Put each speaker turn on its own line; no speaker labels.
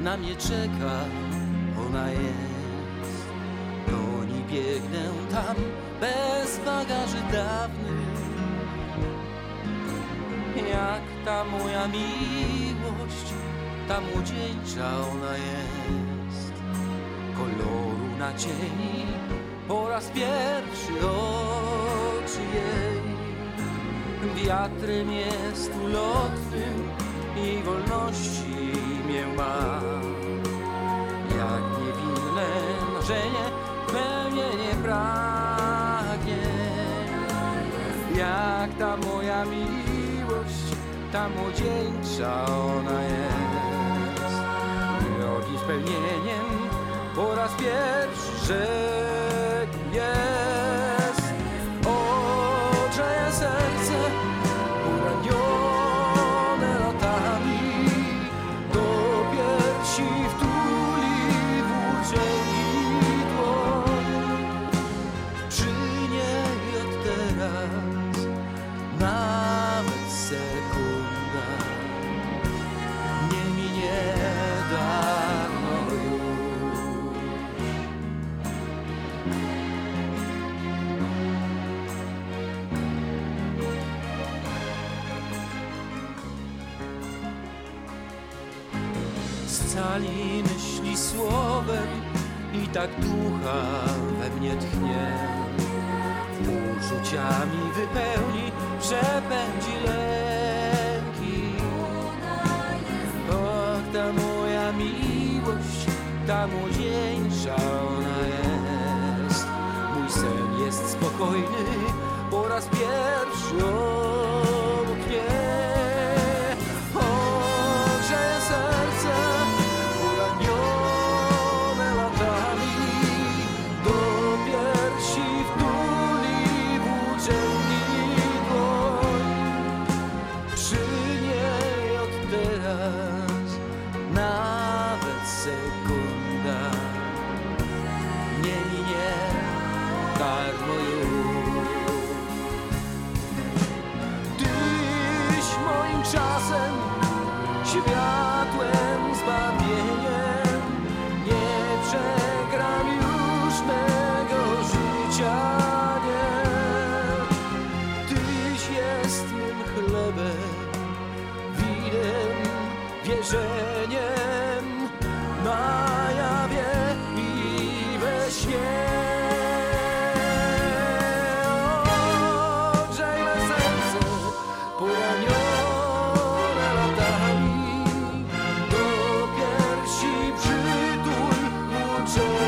na mnie czeka, ona jest. Do niej biegnę tam bez bagaży dawnych. Jak ta moja miłość, ta młodzieńcza ona jest. Koloru na cieni po raz pierwszy oczy jej. Wiatrem jest ulotnym i wolności mię ma. Jak niewinne marzenie pełnienie pragnie. Jak ta moja miłość, ta młodzieńcza ona jest. Drogi spełnieniem po raz pierwszy rzekł Scali myśli słowem i tak ducha we mnie tchnie. Uczuciami wypełni, przepędzi lęki. Och, ta moja miłość, ta młodzieńcza ona jest. Mój sen jest spokojny, po raz pierwszy sekunda nie minie darmo tak już. Tyś moim czasem światłem zbawienia control.